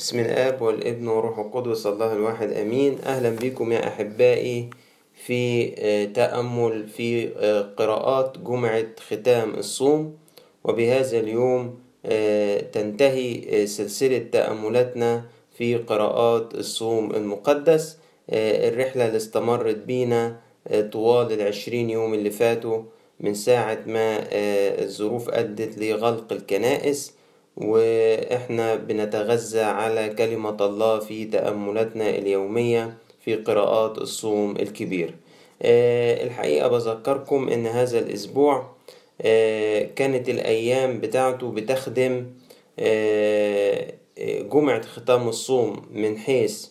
بسم الآب والابن والروح القدس الله الواحد أمين. أهلا بكم يا أحبائي في آه، تأمل في آه، قراءات جمعة ختام الصوم. وبهذا اليوم آه، تنتهي سلسلة تأملاتنا في قراءات الصوم المقدس. الرحلة اللي استمرت بينا طوال العشرين يوم اللي فاتوا من ساعة ما الظروف أدت لغلق الكنائس. وإحنا بنتغذى على كلمة الله في تأملاتنا اليومية في قراءات الصوم الكبير. آه، الحقيقة بذكركم إن هذا الأسبوع آه، كانت الأيام بتاعته بتخدم آه، جمعة ختام الصوم من حيث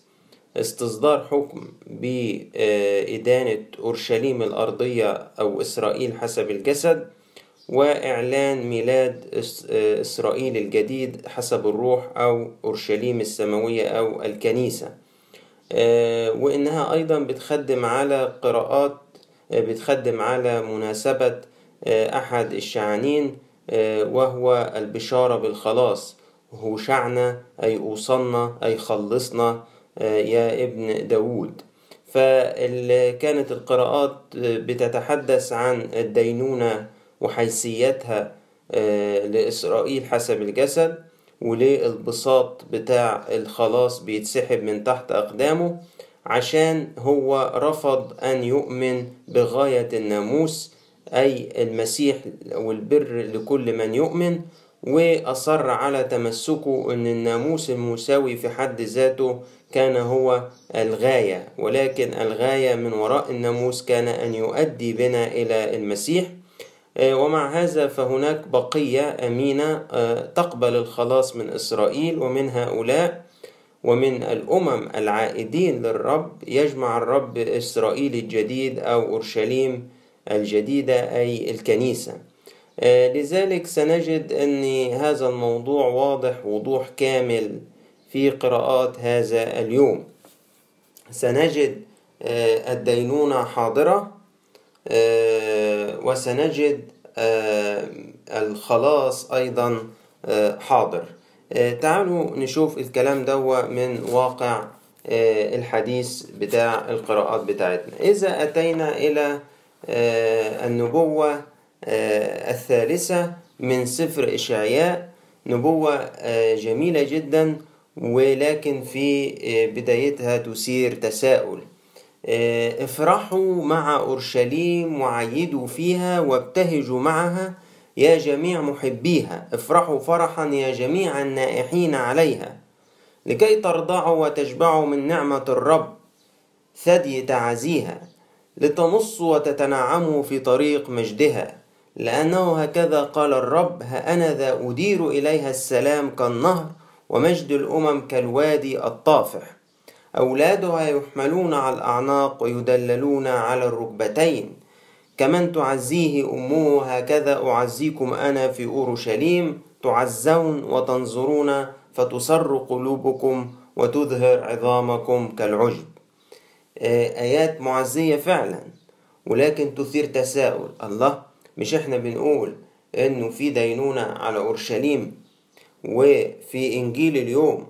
استصدار حكم بإدانة أورشليم الأرضية أو إسرائيل حسب الجسد. وإعلان ميلاد إسرائيل الجديد حسب الروح أو أورشليم السماوية أو الكنيسة. آه، وإنها أيضا بتخدم على قراءات آه، بتخدم على مناسبة آه، أحد الشعانين وهو البشارة بالخلاص. هو شعنا أي أوصلنا أي خلصنا يا ابن داود. فكانت القراءات بتتحدث عن الدينونة وحيثيتها آه، لإسرائيل حسب الجسد وليه البساط بتاع الخلاص بيتسحب من تحت أقدامه عشان هو رفض أن يؤمن بغاية الناموس أي المسيح والبر لكل من يؤمن وأصر على تمسكه أن الناموس المساوي في حد ذاته كان هو الغاية ولكن الغاية من وراء الناموس كان أن يؤدي بنا إلى المسيح. ومع هذا فهناك بقية أمينة آه، تقبل الخلاص من إسرائيل ومن هؤلاء ومن الأمم العائدين للرب. يجمع الرب إسرائيل الجديد أو أورشليم الجديدة أي الكنيسة. آه، لذلك سنجد أن هذا الموضوع واضح وضوح كامل في قراءات هذا اليوم. سنجد الدينونة حاضرة. آه، وسنجد آه، الخلاص أيضا آه، حاضر. تعالوا نشوف الكلام دوا من واقع الحديث بتاع القراءات بتاعتنا. إذا أتينا إلى النبوة الثالثة من سفر إشعياء. نبوة جميلة جدا ولكن في بدايتها تثير تساؤل. آه، افرحوا مع أورشليم وعيدوا فيها وابتهجوا معها يا جميع محبيها. افرحوا فرحا يا جميع النائحين عليها لكي ترضعوا وتشبعوا من نعمة الرب ثدي تعزيها لتنصوا وتتنعموا في طريق مجدها. لأنه هكذا قال الرب ها أنا ذا أدير إليها السلام كالنهر ومجد الأمم كالوادي الطافح. أولادها يحملون على الأعناق ويدللون على الركبتين. كمن تعزيه أمه هكذا أعزيكم أنا في أورشليم. تعزون وتنظرون فتصر قلوبكم وتظهر عظامكم كالعجب. آه، آيات معزية فعلا ولكن تثير تساؤل. الله مش إحنا بنقول إنه في دينونة على أورشليم وفي إنجيل اليوم؟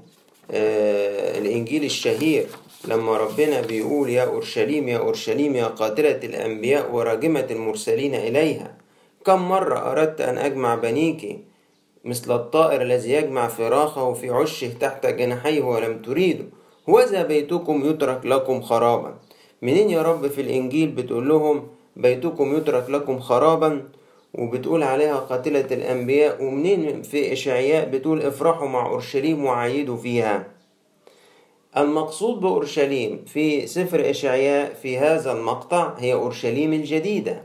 الإنجيل الشهير لما ربنا بيقول يا أورشليم يا أورشليم يا قاتلة الأنبياء وراجمة المرسلين إليها كم مرة أردت أن أجمع بنيك مثل الطائر الذي يجمع فراخه في عشه تحت جناحيه ولم تريدوا وذا بيتكم يترك لكم خرابا. منين يا رب في الإنجيل بتقول لهم بيتكم يترك لكم خرابا؟ وبتقول عليها قاتلة الأنبياء ومنين في إشعياء بتقول افرحوا مع أورشليم وعيدوا فيها. المقصود بأورشليم في سفر إشعياء في هذا المقطع هي أورشليم الجديدة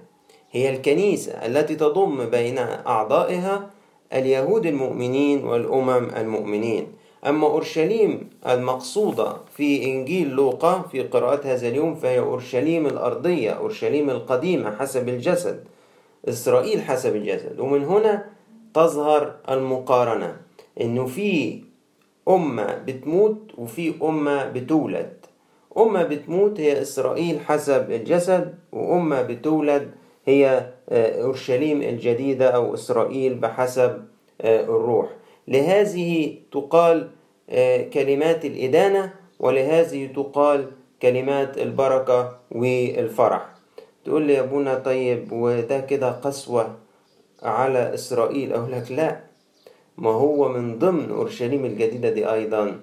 هي الكنيسة التي تضم بين أعضائها اليهود المؤمنين والأمم المؤمنين. أما أورشليم المقصودة في إنجيل لوقا في قراءة هذا اليوم فهي أورشليم الأرضية أورشليم القديمة حسب الجسد. إسرائيل حسب الجسد. ومن هنا تظهر المقارنة إنه في أمة بتموت وفي أمة بتولد. أمة بتموت هي إسرائيل حسب الجسد وأمة بتولد هي آه، أورشليم الجديدة أو إسرائيل بحسب آه، الروح. لهذه تقال كلمات الإدانة ولهذه تقال كلمات البركة والفرح. تقول لي يا ابونا طيب وده كده قسوة على إسرائيل. أقول لك لا ما هو من ضمن أورشليم الجديدة دي أيضا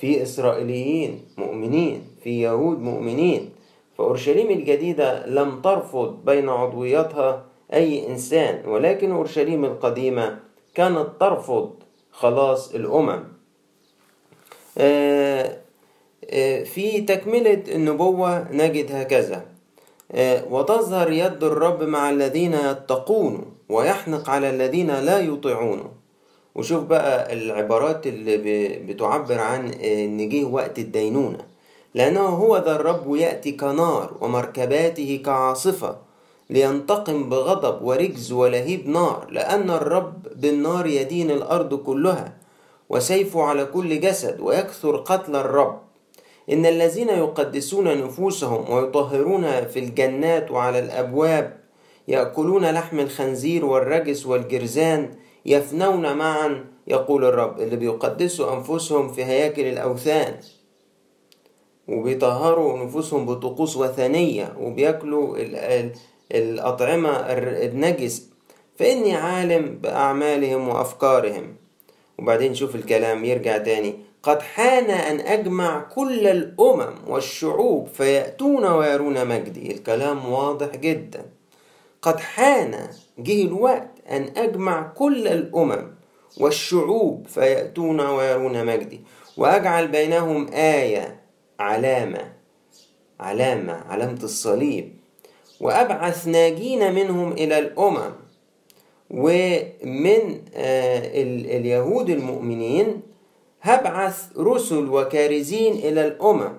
في إسرائيليين مؤمنين في يهود مؤمنين. فأورشليم الجديدة لم ترفض بين عضوياتها أي إنسان ولكن أورشليم القديمة كانت ترفض خلاص الأمم. في تكملة النبوة نجد هكذا. وتظهر يد الرب مع الذين يتقون ويحنق على الذين لا يطيعونه وشوف بقى العبارات اللي بتعبر عن إن جه وقت الدينونة. لأنه هو ذا الرب يأتي كنار ومركباته كعاصفة لينتقم بغضب ورجز ولهيب نار لأن الرب بالنار يدين الأرض كلها وسيفه على كل جسد ويكثر قتل الرب. إن الذين يقدسون نفوسهم ويطهرون في الجنات وعلى الأبواب يأكلون لحم الخنزير والرجس والجرزان يفنون معا يقول الرب اللي بيقدسوا أنفسهم في هياكل الأوثان. وبيطهروا نفوسهم بطقوس وثنية وبياكلوا الأطعمة النجس. فإني عالم بأعمالهم وأفكارهم. وبعدين شوف الكلام يرجع تاني. قد حان أن أجمع كل الأمم والشعوب فيأتون ويرون مجدي. الكلام واضح جدا. قد حان جه الوقت أن أجمع كل الأمم والشعوب فيأتون ويرون مجدي. وأجعل بينهم آية علامة علامة علامة الصليب. وأبعث ناجين منهم إلى الأمم. ومن اليهود المؤمنين هبعث رسل وكارزين إلى الأمم.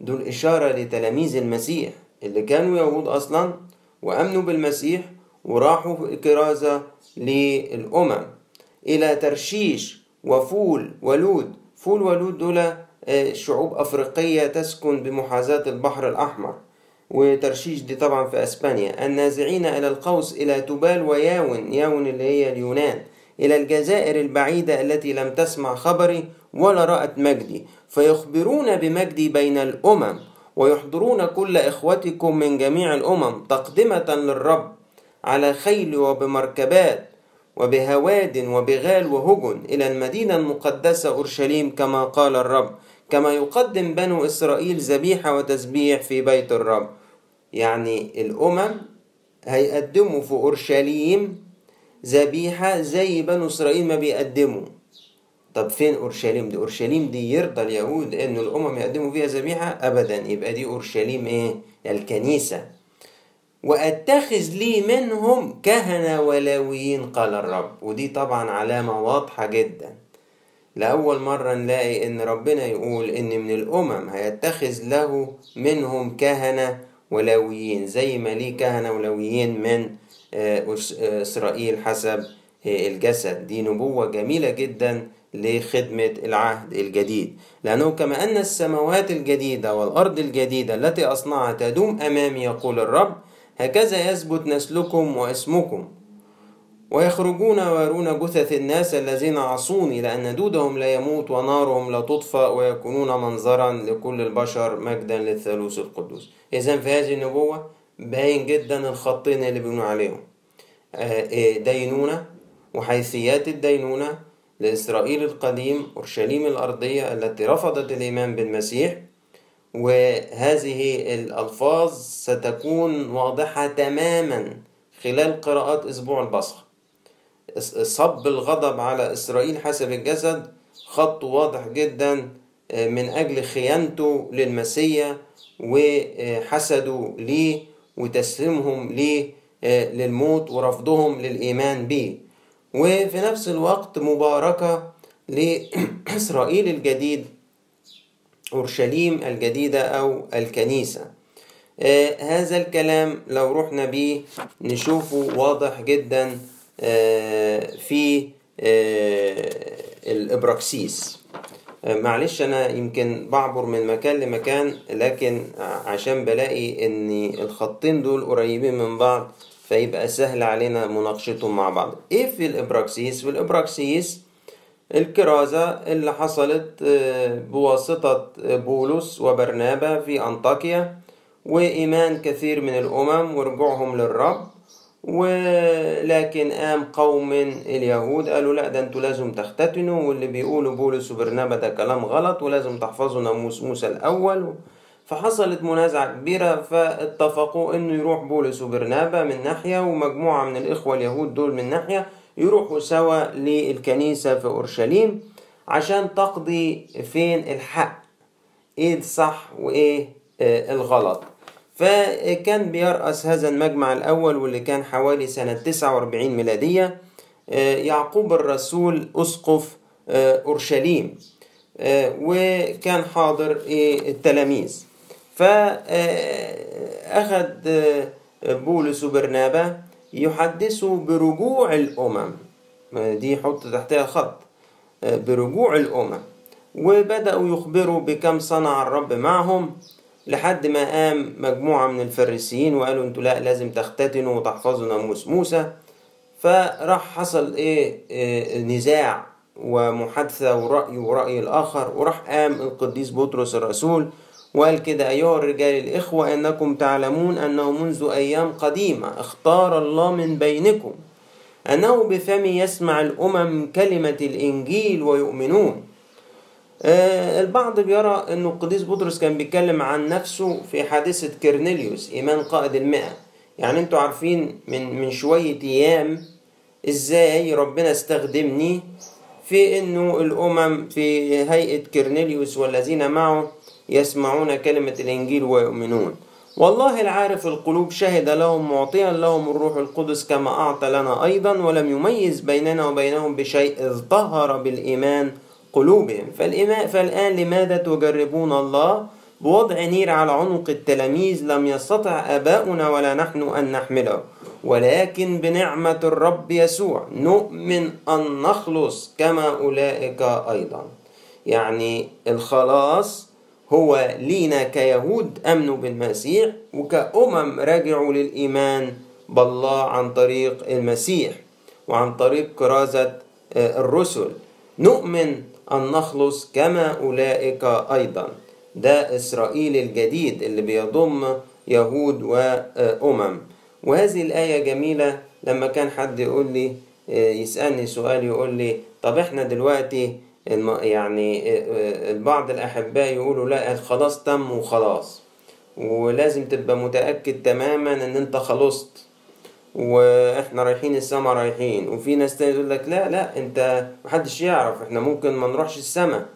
دول إشارة لتلاميذ المسيح اللي كانوا يهود أصلا وأمنوا بالمسيح وراحوا كرازة للأمم. إلى ترشيش وفول ولود. فول ولود دول شعوب أفريقية تسكن بمحاذاة البحر الأحمر. وترشيش دي طبعا في أسبانيا. النازعين إلى القوس إلى تبال وياون. ياون اللي هي اليونان. إلى الجزائر البعيدة التي لم تسمع خبري ولا رأت مجدي. فيخبرون بمجدي بين الأمم ويحضرون كل إخوتكم من جميع الأمم تقدمة للرب على خيل وبمركبات وبهواد وبغال وهجن إلى المدينة المقدسة أورشليم كما قال الرب كما يقدم بنو إسرائيل ذبيحة وتسبيح في بيت الرب. يعني الأمم هيقدموا في أورشليم ذبيحة زي بنو إسرائيل ما بيقدموا. طب فين أورشليم؟ دي أورشليم دي يرضى اليهود إن الأمم يقدموا فيها ذبيحة؟ أبدا. يبقى دي أورشليم إيه؟ الكنيسة. وأتخذ لي منهم كهنة ولاويين قال الرب. ودي طبعا علامة واضحة جدا. لأول مرة نلاقي إن ربنا يقول إن من الأمم هيتخذ له منهم كهنة ولاويين زي ما ليه كهنة ولاويين من إسرائيل حسب الجسد. دي نبوة جميلة جدا لخدمة العهد الجديد. لأنه كما أن السماوات الجديدة والأرض الجديدة التي أصنعها تدوم أمامي يقول الرب هكذا يثبت نسلكم واسمكم. ويخرجون ويرون جثث الناس الذين عصوني لأن دودهم لا يموت ونارهم لا تطفأ ويكونون منظرا لكل البشر مجدا للثالوث القدوس. إذا في هذه النبوة باين جدا الخطين اللي بيقولوا عليهم. دينونة وحيثيات الدينونة لإسرائيل القديم أورشليم الأرضية التي رفضت الإيمان بالمسيح. وهذه الألفاظ ستكون واضحة تماما خلال قراءات أسبوع البصخ صب الغضب على إسرائيل حسب الجسد خط واضح جدا من أجل خيانته للمسيح وحسده ليه وتسليمهم ليه للموت ورفضهم للإيمان به وفي نفس الوقت مباركة لإسرائيل الجديد أورشليم الجديدة أو الكنيسة. آه هذا الكلام لو رحنا بيه نشوفه واضح جدا آه في آه الإبراكسيس. معلش أنا يمكن بعبر من مكان لمكان لكن عشان بلاقي إن الخطين دول قريبين من بعض فيبقى سهل علينا مناقشتهم مع بعض إيه في الإبراكسيس؟ في الإبراكسيس الكرازة اللي حصلت بواسطة بولس وبرنابا في أنطاكيا وإيمان كثير من الأمم ورجوعهم للرب ولكن قام قوم اليهود قالوا لا ده أنتوا لازم تختتنوا واللي بيقولوا بولس وبرنابا ده كلام غلط ولازم تحفظوا ناموس موسى الأول. فحصلت منازعة كبيرة فاتفقوا إنه يروح بولس وبرنابا من ناحية ومجموعة من الإخوة اليهود دول من ناحية يروحوا سوا للكنيسة في أورشليم عشان تقضي فين الحق إيه الصح وإيه آه الغلط. فكان بيرأس هذا المجمع الأول واللي كان حوالي سنة 49 ميلادية آه يعقوب الرسول أسقف آه أورشليم وكان حاضر التلاميذ. فأخذ بولس وبرنابا يحدثوا برجوع الأمم. دي حط تحتها خط برجوع الأمم. وبدأوا يخبروا بكم صنع الرب معهم. لحد ما قام مجموعة من الفريسيين وقالوا أنتوا لا لازم تختتنوا وتحفظوا ناموس موسى. فراح حصل إيه, إيه نزاع ومحادثة ورأي ورأي الآخر وراح قام القديس بطرس الرسول وقال كده أيها الرجال الإخوة إنكم تعلمون أنه منذ أيام قديمة اختار الله من بينكم أنه بفم يسمع الأمم كلمة الإنجيل ويؤمنون. البعض بيرى أنه القديس بطرس كان بيتكلم عن نفسه في حادثة كرنيليوس إيمان قائد المئة. يعني أنتوا عارفين من من شوية أيام إزاي ربنا استخدمني في أنه الأمم في هيئة كرنيليوس والذين معه يسمعون كلمة الإنجيل ويؤمنون. والله العارف القلوب شهد لهم معطيا لهم الروح القدس كما أعطى لنا أيضا ولم يميز بيننا وبينهم بشيء طهر بالإيمان قلوبهم. فالآن لماذا تجربون الله؟ بوضع نير على عنق التلاميذ لم يستطع آباؤنا ولا نحن أن نحمله. ولكن بنعمة الرب يسوع نؤمن أن نخلص كما أولئك أيضا. يعني الخلاص هو لينا كيهود أمنوا بالمسيح وكأمم رجعوا للإيمان بالله عن طريق المسيح وعن طريق كرازة الرسل. نؤمن أن نخلص كما أولئك أيضا. ده إسرائيل الجديد اللي بيضم يهود وأمم. وهذه الآية جميلة. لما كان حد يقول لي يسألني سؤال يقول لي طب إحنا دلوقتي يعني البعض الأحباء يقولوا لا الخلاص تم وخلاص. ولازم تبقى متأكد تماما إن أنت خلصت. وإحنا رايحين السما رايحين وفي ناس تاني يقول لك لا لا انت محدش يعرف إحنا ممكن ما نروحش السما.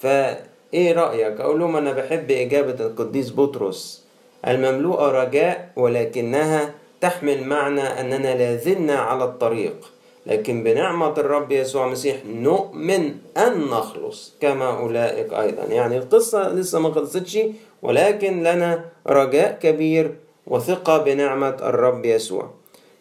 فإيه رأيك؟ أقول لهم أنا بحب إجابة القديس بطرس المملوءة رجاء ولكنها تحمل معنى أننا لازلنا على الطريق. لكن بنعمة الرب يسوع المسيح نؤمن أن نخلص كما أولئك أيضا. يعني القصة لسه ما خلصتش ولكن لنا رجاء كبير وثقة بنعمة الرب يسوع.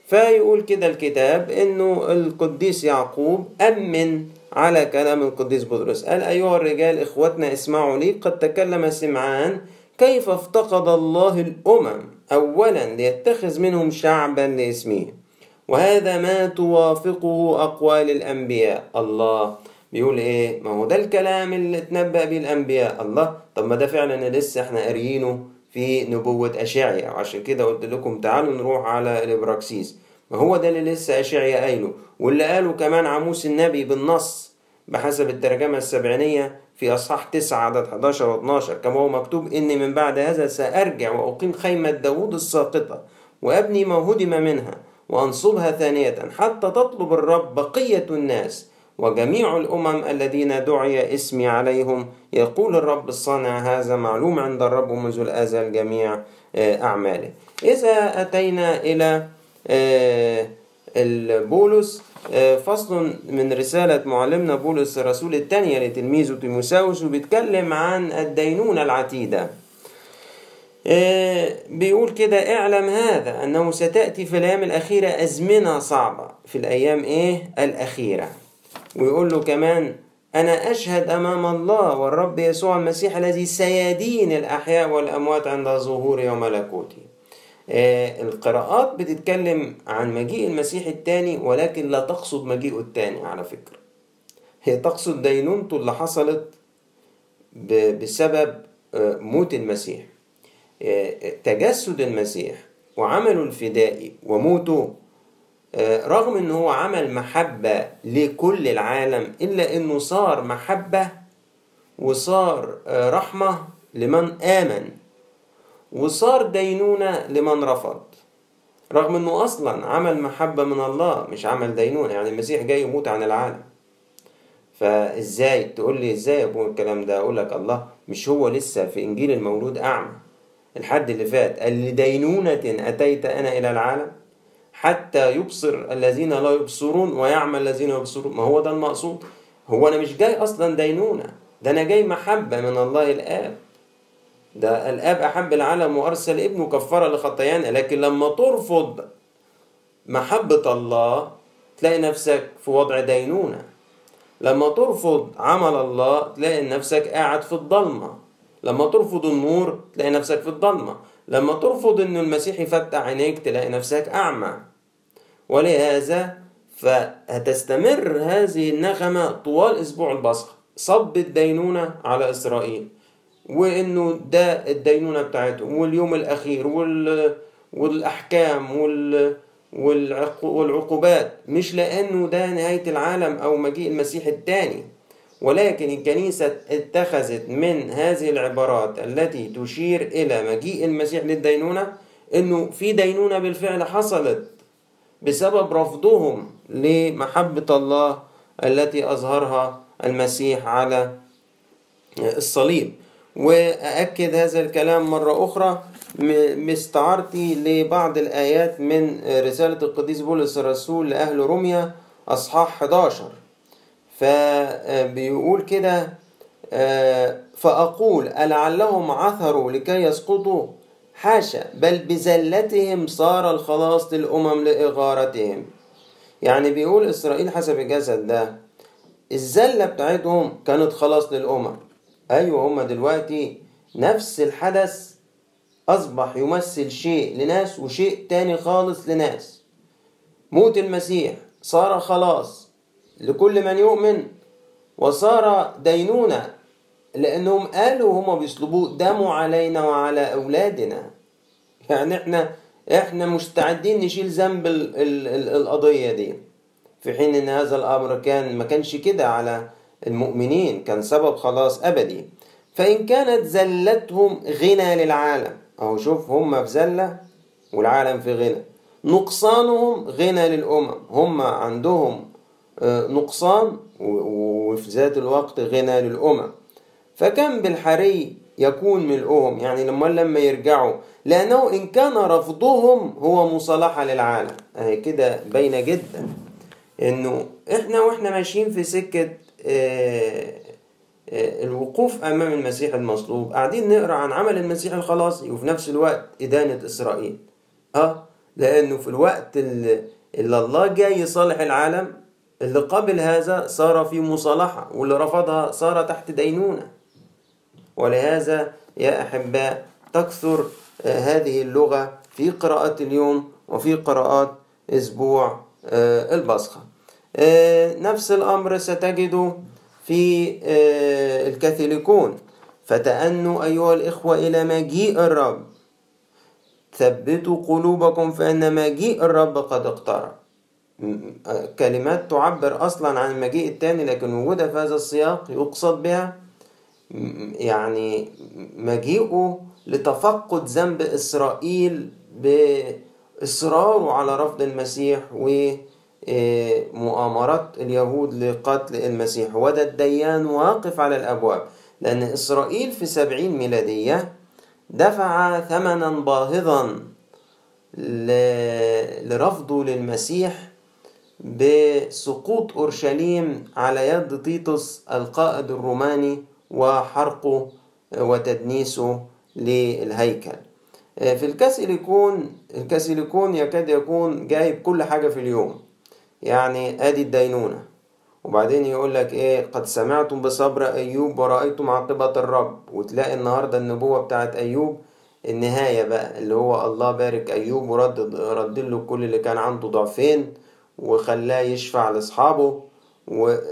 فيقول كده الكتاب إنه القديس يعقوب أمن على كلام القديس بطرس. قال أيها الرجال إخوتنا اسمعوا لي قد تكلم سمعان كيف افتقد الله الأمم؟ اولا ليتخذ منهم شعبا لاسمه. وهذا ما توافقه أقوال الأنبياء. الله. بيقول إيه؟ ما هو ده الكلام اللي اتنبأ به الأنبياء. الله. طب ما ده فعلا لسه إحنا قاريينه. في نبوة أشعيا وعشان كده قلت لكم تعالوا نروح على الإبراكسيس. ما هو ده اللي لسه أشعيا قايله. واللي قاله كمان عموس النبي بالنص بحسب الترجمة السبعينية في أصحاح 9 عدد 11 و 12 كما هو مكتوب إني من بعد هذا سأرجع وأقيم خيمة داوود الساقطة وأبني ما هدم منها وأنصبها ثانية حتى تطلب الرب بقية الناس. وجميع الأمم الذين دعي اسمي عليهم. يقول الرب الصانع هذا معلوم عند الرب منذ الأزل جميع أعماله. إذا أتينا إلى البولس فصل من رسالة معلمنا بولس الرسول الثانية لتلميذه تيموساوس وبيتكلم عن الدينونة العتيدة. بيقول كده اعلم هذا أنه ستأتي في الأيام الأخيرة أزمنة صعبة. في الأيام إيه؟ الأخيرة. ويقول له كمان أنا أشهد أمام الله والرب يسوع المسيح الذي سيدين الأحياء والأموات عند ظهوره وملكوته آه القراءات بتتكلم عن مجيء المسيح الثاني ولكن لا تقصد مجيئه الثاني على فكرة. هي تقصد دينونته اللي حصلت بسبب موت المسيح. تجسد المسيح وعمله الفدائي وموته رغم انه هو عمل محبة لكل العالم إلا إنه صار محبة وصار رحمة لمن آمن وصار دينونة لمن رفض. رغم إنه أصلا عمل محبة من الله مش عمل دينونة يعني المسيح جاي يموت عن العالم. فإزاي؟ تقول لي إزاي يا الكلام ده؟ أقول لك الله مش هو لسه في إنجيل المولود أعمى. الحد اللي فات قال لدينونة أتيت أنا إلى العالم. حتى يبصر الذين لا يبصرون ويعمل الذين يبصرون. ما هو ده المقصود؟ هو أنا مش جاي أصلا دينونة. ده أنا جاي محبة من الله الآب. ده الآب أحب العالم وأرسل ابنه كفارة لخطايانا لكن لما ترفض محبة الله تلاقي نفسك في وضع دينونة. لما ترفض عمل الله تلاقي نفسك قاعد في الضلمة. لما ترفض النور تلاقي نفسك في الضلمة. لما ترفض ان المسيح يفتح عينيك تلاقي نفسك أعمى. ولهذا فهتستمر هذه النغمة طوال أسبوع البصخ صب الدينونة على إسرائيل. وإنه ده الدينونة بتاعتهم واليوم الأخير وال... والأحكام وال... والعقوبات. مش لأنه ده نهاية العالم أو مجيء المسيح الثاني ولكن الكنيسة اتخذت من هذه العبارات التي تشير إلى مجيء المسيح للدينونة إنه في دينونة بالفعل حصلت. بسبب رفضهم لمحبة الله التي أظهرها المسيح على الصليب. وأأكد هذا الكلام مرة أخرى باستعارتي لبعض الآيات من رسالة القديس بولس الرسول لأهل روميا أصحاح 11 فبيقول كده فأقول ألعلهم عثروا لكي يسقطوا حاشا بل بزلتهم صار الخلاص للأمم لإغارتهم. يعني بيقول إسرائيل حسب الجسد ده الزلة بتاعتهم كانت خلاص للأمم. أيوة هما دلوقتي نفس الحدث أصبح يمثل شيء لناس وشيء تاني خالص لناس. موت المسيح صار خلاص لكل من يؤمن وصار دينونة لأنهم قالوا هما بيصلبوه دموا علينا وعلى أولادنا. يعني إحنا إحنا مستعدين نشيل ذنب ال ال ال القضية دي. في حين إن هذا الأمر كان ما كانش كده على المؤمنين. كان سبب خلاص أبدي. فإن كانت زلتهم غنى للعالم. أهو شوف هم في زلة والعالم في غنى. نقصانهم غنى للأمم. هم عندهم نقصان وفي ذات الوقت غنى للأمم. فكم بالحري يكون ملؤهم؟ يعني لما لما يرجعوا. لأنه إن كان رفضهم هو مصالحة للعالم. أهي كده باينة جدا. إنه إحنا وإحنا ماشيين في سكة الوقوف أمام المسيح المصلوب. قاعدين نقرأ عن عمل المسيح الخلاصي وفي نفس الوقت إدانة إسرائيل. أه لأنه في الوقت اللي الله جاي يصالح العالم اللي قبل هذا صار في مصالحة واللي رفضها صار تحت دينونة. ولهذا يا أحباء تكثر هذه اللغة في قراءة اليوم وفي قراءات أسبوع البصخة. نفس الأمر ستجده في الكاثوليكون. فتأنوا أيها الإخوة إلى مجيء الرب. ثبتوا قلوبكم فإن مجيء الرب قد اقترب. كلمات تعبر أصلا عن المجيء الثاني لكن وجودها في هذا السياق يقصد بها يعني مجيئه لتفقد ذنب إسرائيل بإصراره على رفض المسيح ومؤامرات اليهود لقتل المسيح. وده الديان واقف على الأبواب لأن إسرائيل في سبعين ميلادية دفع ثمنا باهظا لرفضه للمسيح بسقوط أورشليم على يد تيتوس القائد الروماني. وحرقه وتدنيسه للهيكل. في الكاسيليكون الكاسيليكون يكاد يكون جايب كل حاجة في اليوم. يعني آدي الدينونة. وبعدين يقول لك إيه قد سمعتم بصبر أيوب ورأيتم عاقبة الرب. وتلاقي النهاردة النبوة بتاعت أيوب النهاية بقى اللي هو الله بارك أيوب ورد رد له كل اللي كان عنده ضعفين وخلاه يشفع لأصحابه.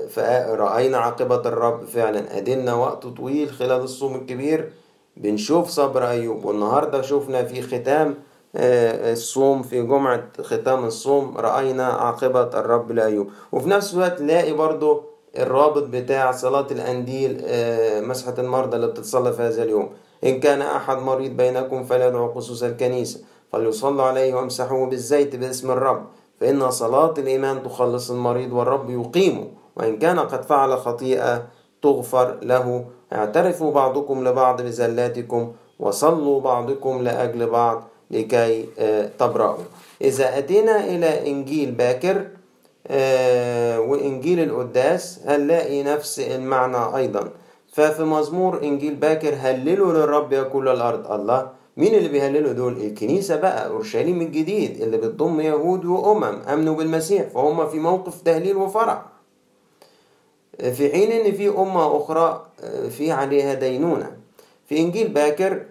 فرأينا عاقبة الرب فعلا. أدلنا وقت طويل خلال الصوم الكبير. بنشوف صبر أيوب والنهاردة شفنا في ختام الصوم في جمعة ختام الصوم رأينا عاقبة الرب لأيوب. وفي نفس الوقت نلاقي برضو الرابط بتاع صلاة الأنديل مسحة المرضى اللي بتتصلى في هذا اليوم. إن كان أحد مريض بينكم فليدعو خصوص الكنيسة. فليصلوا عليه وامسحوه بالزيت باسم الرب. فإن صلاة الإيمان تخلص المريض والرب يقيمه وإن كان قد فعل خطيئة تغفر له. اعترفوا بعضكم لبعض بزلاتكم وصلوا بعضكم لأجل بعض لكي تبرأوا. إذا أتينا إلى إنجيل باكر وإنجيل القداس هنلاقي نفس المعنى أيضا. ففي مزمور إنجيل باكر هللوا للرب يا كل الأرض. الله مين اللي بيهللوا دول؟ الكنيسة بقى أورشليم الجديد اللي بتضم يهود وأمم أمنوا بالمسيح فهم في موقف تهليل وفرح. في حين إن في أمة أخرى في عليها دينونة. في إنجيل باكر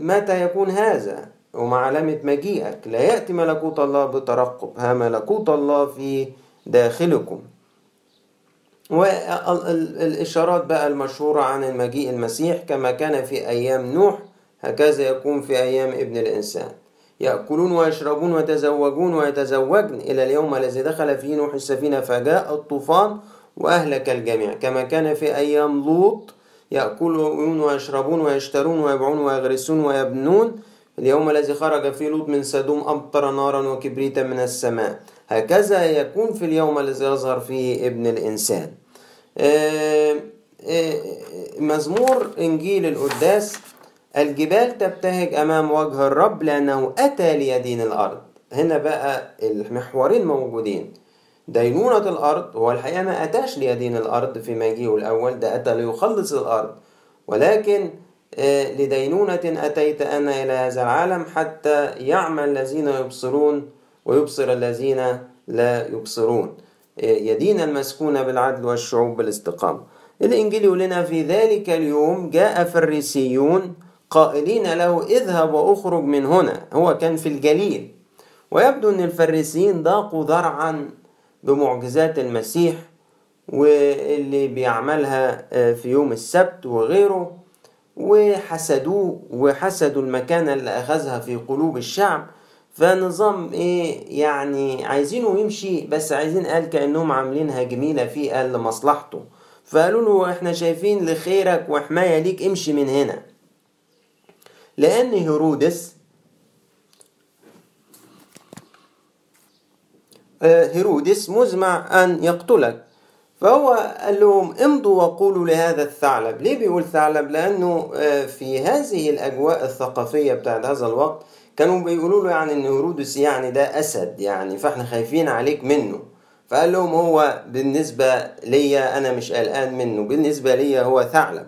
متى يكون هذا؟ ومع علامة مجيئك لا يأتي ملكوت الله بترقب ها ملكوت الله في داخلكم. والإشارات بقى المشهورة عن المجيء المسيح كما كان في أيام نوح هكذا يكون في أيام ابن الإنسان. يأكلون ويشربون ويتزوجون ويتزوجن إلى اليوم الذي دخل فيه نوح السفينة فجاء الطوفان وأهلك الجميع. كما كان في أيام لوط يأكلون ويشربون ويشترون ويبيعون ويغرسون ويبنون. اليوم الذي خرج فيه لوط من سدوم أمطر نارا وكبريتا من السماء. هكذا يكون في اليوم الذي يظهر فيه ابن الإنسان. مزمور إنجيل القداس الجبال تبتهج أمام وجه الرب لأنه أتى ليدين الأرض. هنا بقى المحورين موجودين. دينونة الأرض هو الحقيقة ما أتاش ليدين الأرض في مجيئه الأول ده أتى ليخلص الأرض. ولكن لدينونة أتيت أنا إلى هذا العالم حتى يعمل الذين يبصرون ويبصر الذين لا يبصرون. يدين المسكون بالعدل والشعوب بالاستقامة. الإنجيل يقول لنا في ذلك اليوم جاء فريسيون قائلين له اذهب واخرج من هنا هو كان في الجليل. ويبدو أن الفريسيين ضاقوا ذرعا بمعجزات المسيح واللي بيعملها في يوم السبت وغيره وحسدوه وحسدوا المكانة اللي أخذها في قلوب الشعب. فنظام إيه يعني عايزينه يمشي بس عايزين قال كأنهم عاملينها جميلة فيه قال لمصلحته فقالوا له إحنا شايفين لخيرك وحماية ليك امشي من هنا. لأن هيرودس هيرودس مزمع أن يقتلك. فهو قال لهم امضوا وقولوا لهذا الثعلب. ليه بيقول ثعلب؟ لأنه في هذه الأجواء الثقافية بتاعت هذا الوقت كانوا بيقولوا له يعني إن هيرودس يعني ده أسد يعني فإحنا خايفين عليك منه. فقال لهم هو بالنسبة ليا أنا مش قلقان منه بالنسبة ليا هو ثعلب.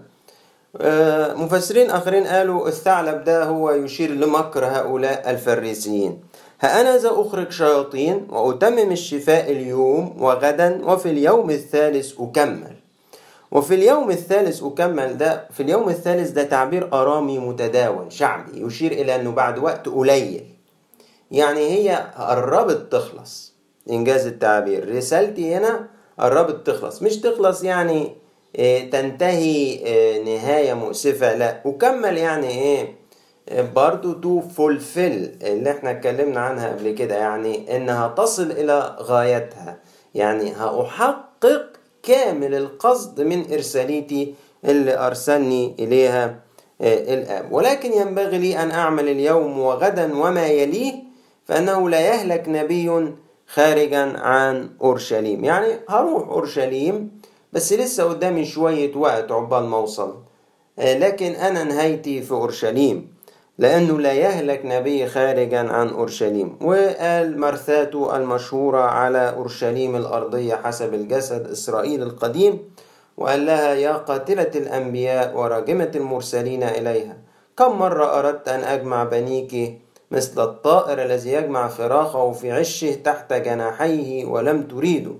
مفسرين آخرين قالوا الثعلب ده هو يشير لمكر هؤلاء الفريسيين. ها أنا ذا أخرج شياطين وأتمم الشفاء اليوم وغدا وفي اليوم الثالث أكمل. وفي اليوم الثالث أكمل ده في اليوم الثالث ده تعبير أرامي متداول شعبي يشير إلى أنه بعد وقت قليل. يعني هي قربت تخلص. إن جاز التعبير. رسالتي هنا قربت تخلص. مش تخلص يعني تنتهي نهاية مؤسفة. لا أكمل يعني إيه برضو to fulfill اللي إحنا اتكلمنا عنها قبل كده يعني إنها تصل إلى غايتها. يعني هأحقق كامل القصد من إرساليتي اللي أرسلني إليها الآب. ولكن ينبغي لي أن أعمل اليوم وغدا وما يليه فأنه لا يهلك نبي خارجا عن أورشليم. يعني هروح أورشليم بس لسه قدامي شوية وقت عقبال ما أوصل. لكن أنا نهايتي في أورشليم لأنه لا يهلك نبي خارجا عن أورشليم. وقال مرثاته المشهورة على أورشليم الأرضية حسب الجسد إسرائيل القديم وقال لها يا قاتلة الأنبياء وراجمة المرسلين إليها كم مرة أردت أن أجمع بنيك مثل الطائر الذي يجمع فراخه في عشه تحت جناحيه ولم تريدوا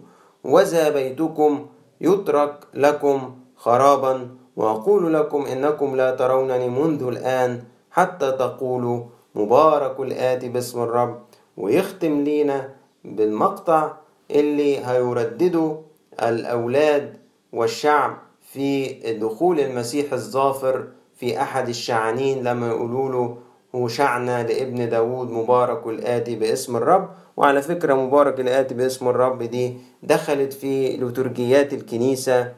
وذا بيتكم يترك لكم خرابا وأقول لكم إنكم لا ترونني منذ الآن حتى تقولوا مبارك الآتي باسم الرب ويختم لينا بالمقطع اللي هيردده الأولاد والشعب في دخول المسيح الظافر في أحد الشعانين لما يقولوا له وشعنا لابن داود مبارك الآتي باسم الرب. وعلى فكرة مبارك الآتي باسم الرب دي دخلت في لترجيات الكنيسة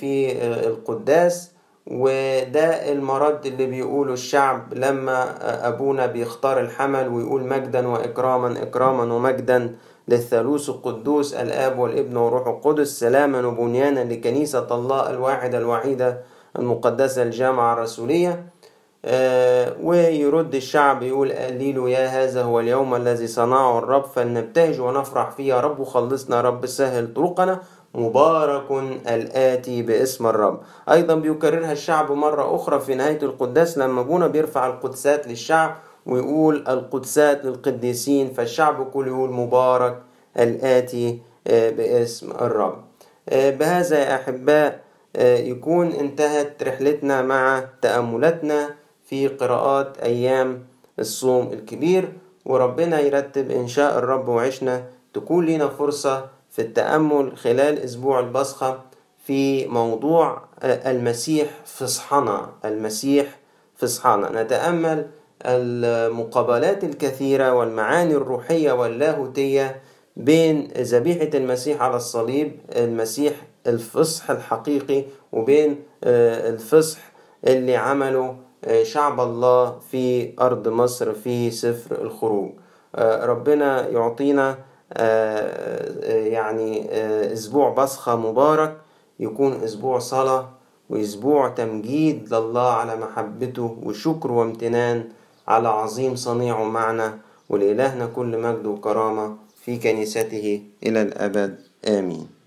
في القداس. وده المرد اللي بيقوله الشعب لما أبونا بيختار الحمل ويقول مجدا وإكراما إكراما ومجدا للثالوث القدوس الآب والابن والروح القدس سلاما وبنيانا لكنيسة الله الواحدة الوحيدة المقدسة الجامعة الرسولية. آه ويرد الشعب يقول قليل يا هذا هو اليوم الذي صنعه الرب فلنبتهج ونفرح فيه. يا رب خلصنا يا رب سهل طرقنا مبارك الآتي باسم الرب. أيضا بيكررها الشعب مرة أخرى في نهاية القداس لما أبونا بيرفع القدسات للشعب ويقول القدسات للقديسين فالشعب كله يقول مبارك الآتي باسم الرب. بهذا يا أحباء يكون انتهت رحلتنا مع تأملاتنا. في قراءات أيام الصوم الكبير وربنا يرتب إن شاء الرب وعشنا تكون لنا فرصة في التأمل خلال أسبوع البصخة في موضوع المسيح فصحنا المسيح فصحنا. نتأمل المقابلات الكثيرة والمعاني الروحية واللاهوتية بين ذبيحة المسيح على الصليب المسيح الفصح الحقيقي وبين الفصح اللي عمله شعب الله في أرض مصر في سفر الخروج. ربنا يعطينا يعني أسبوع بصخة مبارك يكون أسبوع صلاة وأسبوع تمجيد لله على محبته وشكر وامتنان على عظيم صنيعه معنا ولإلهنا كل مجد وكرامة في كنيسته إلى الأبد. آمين.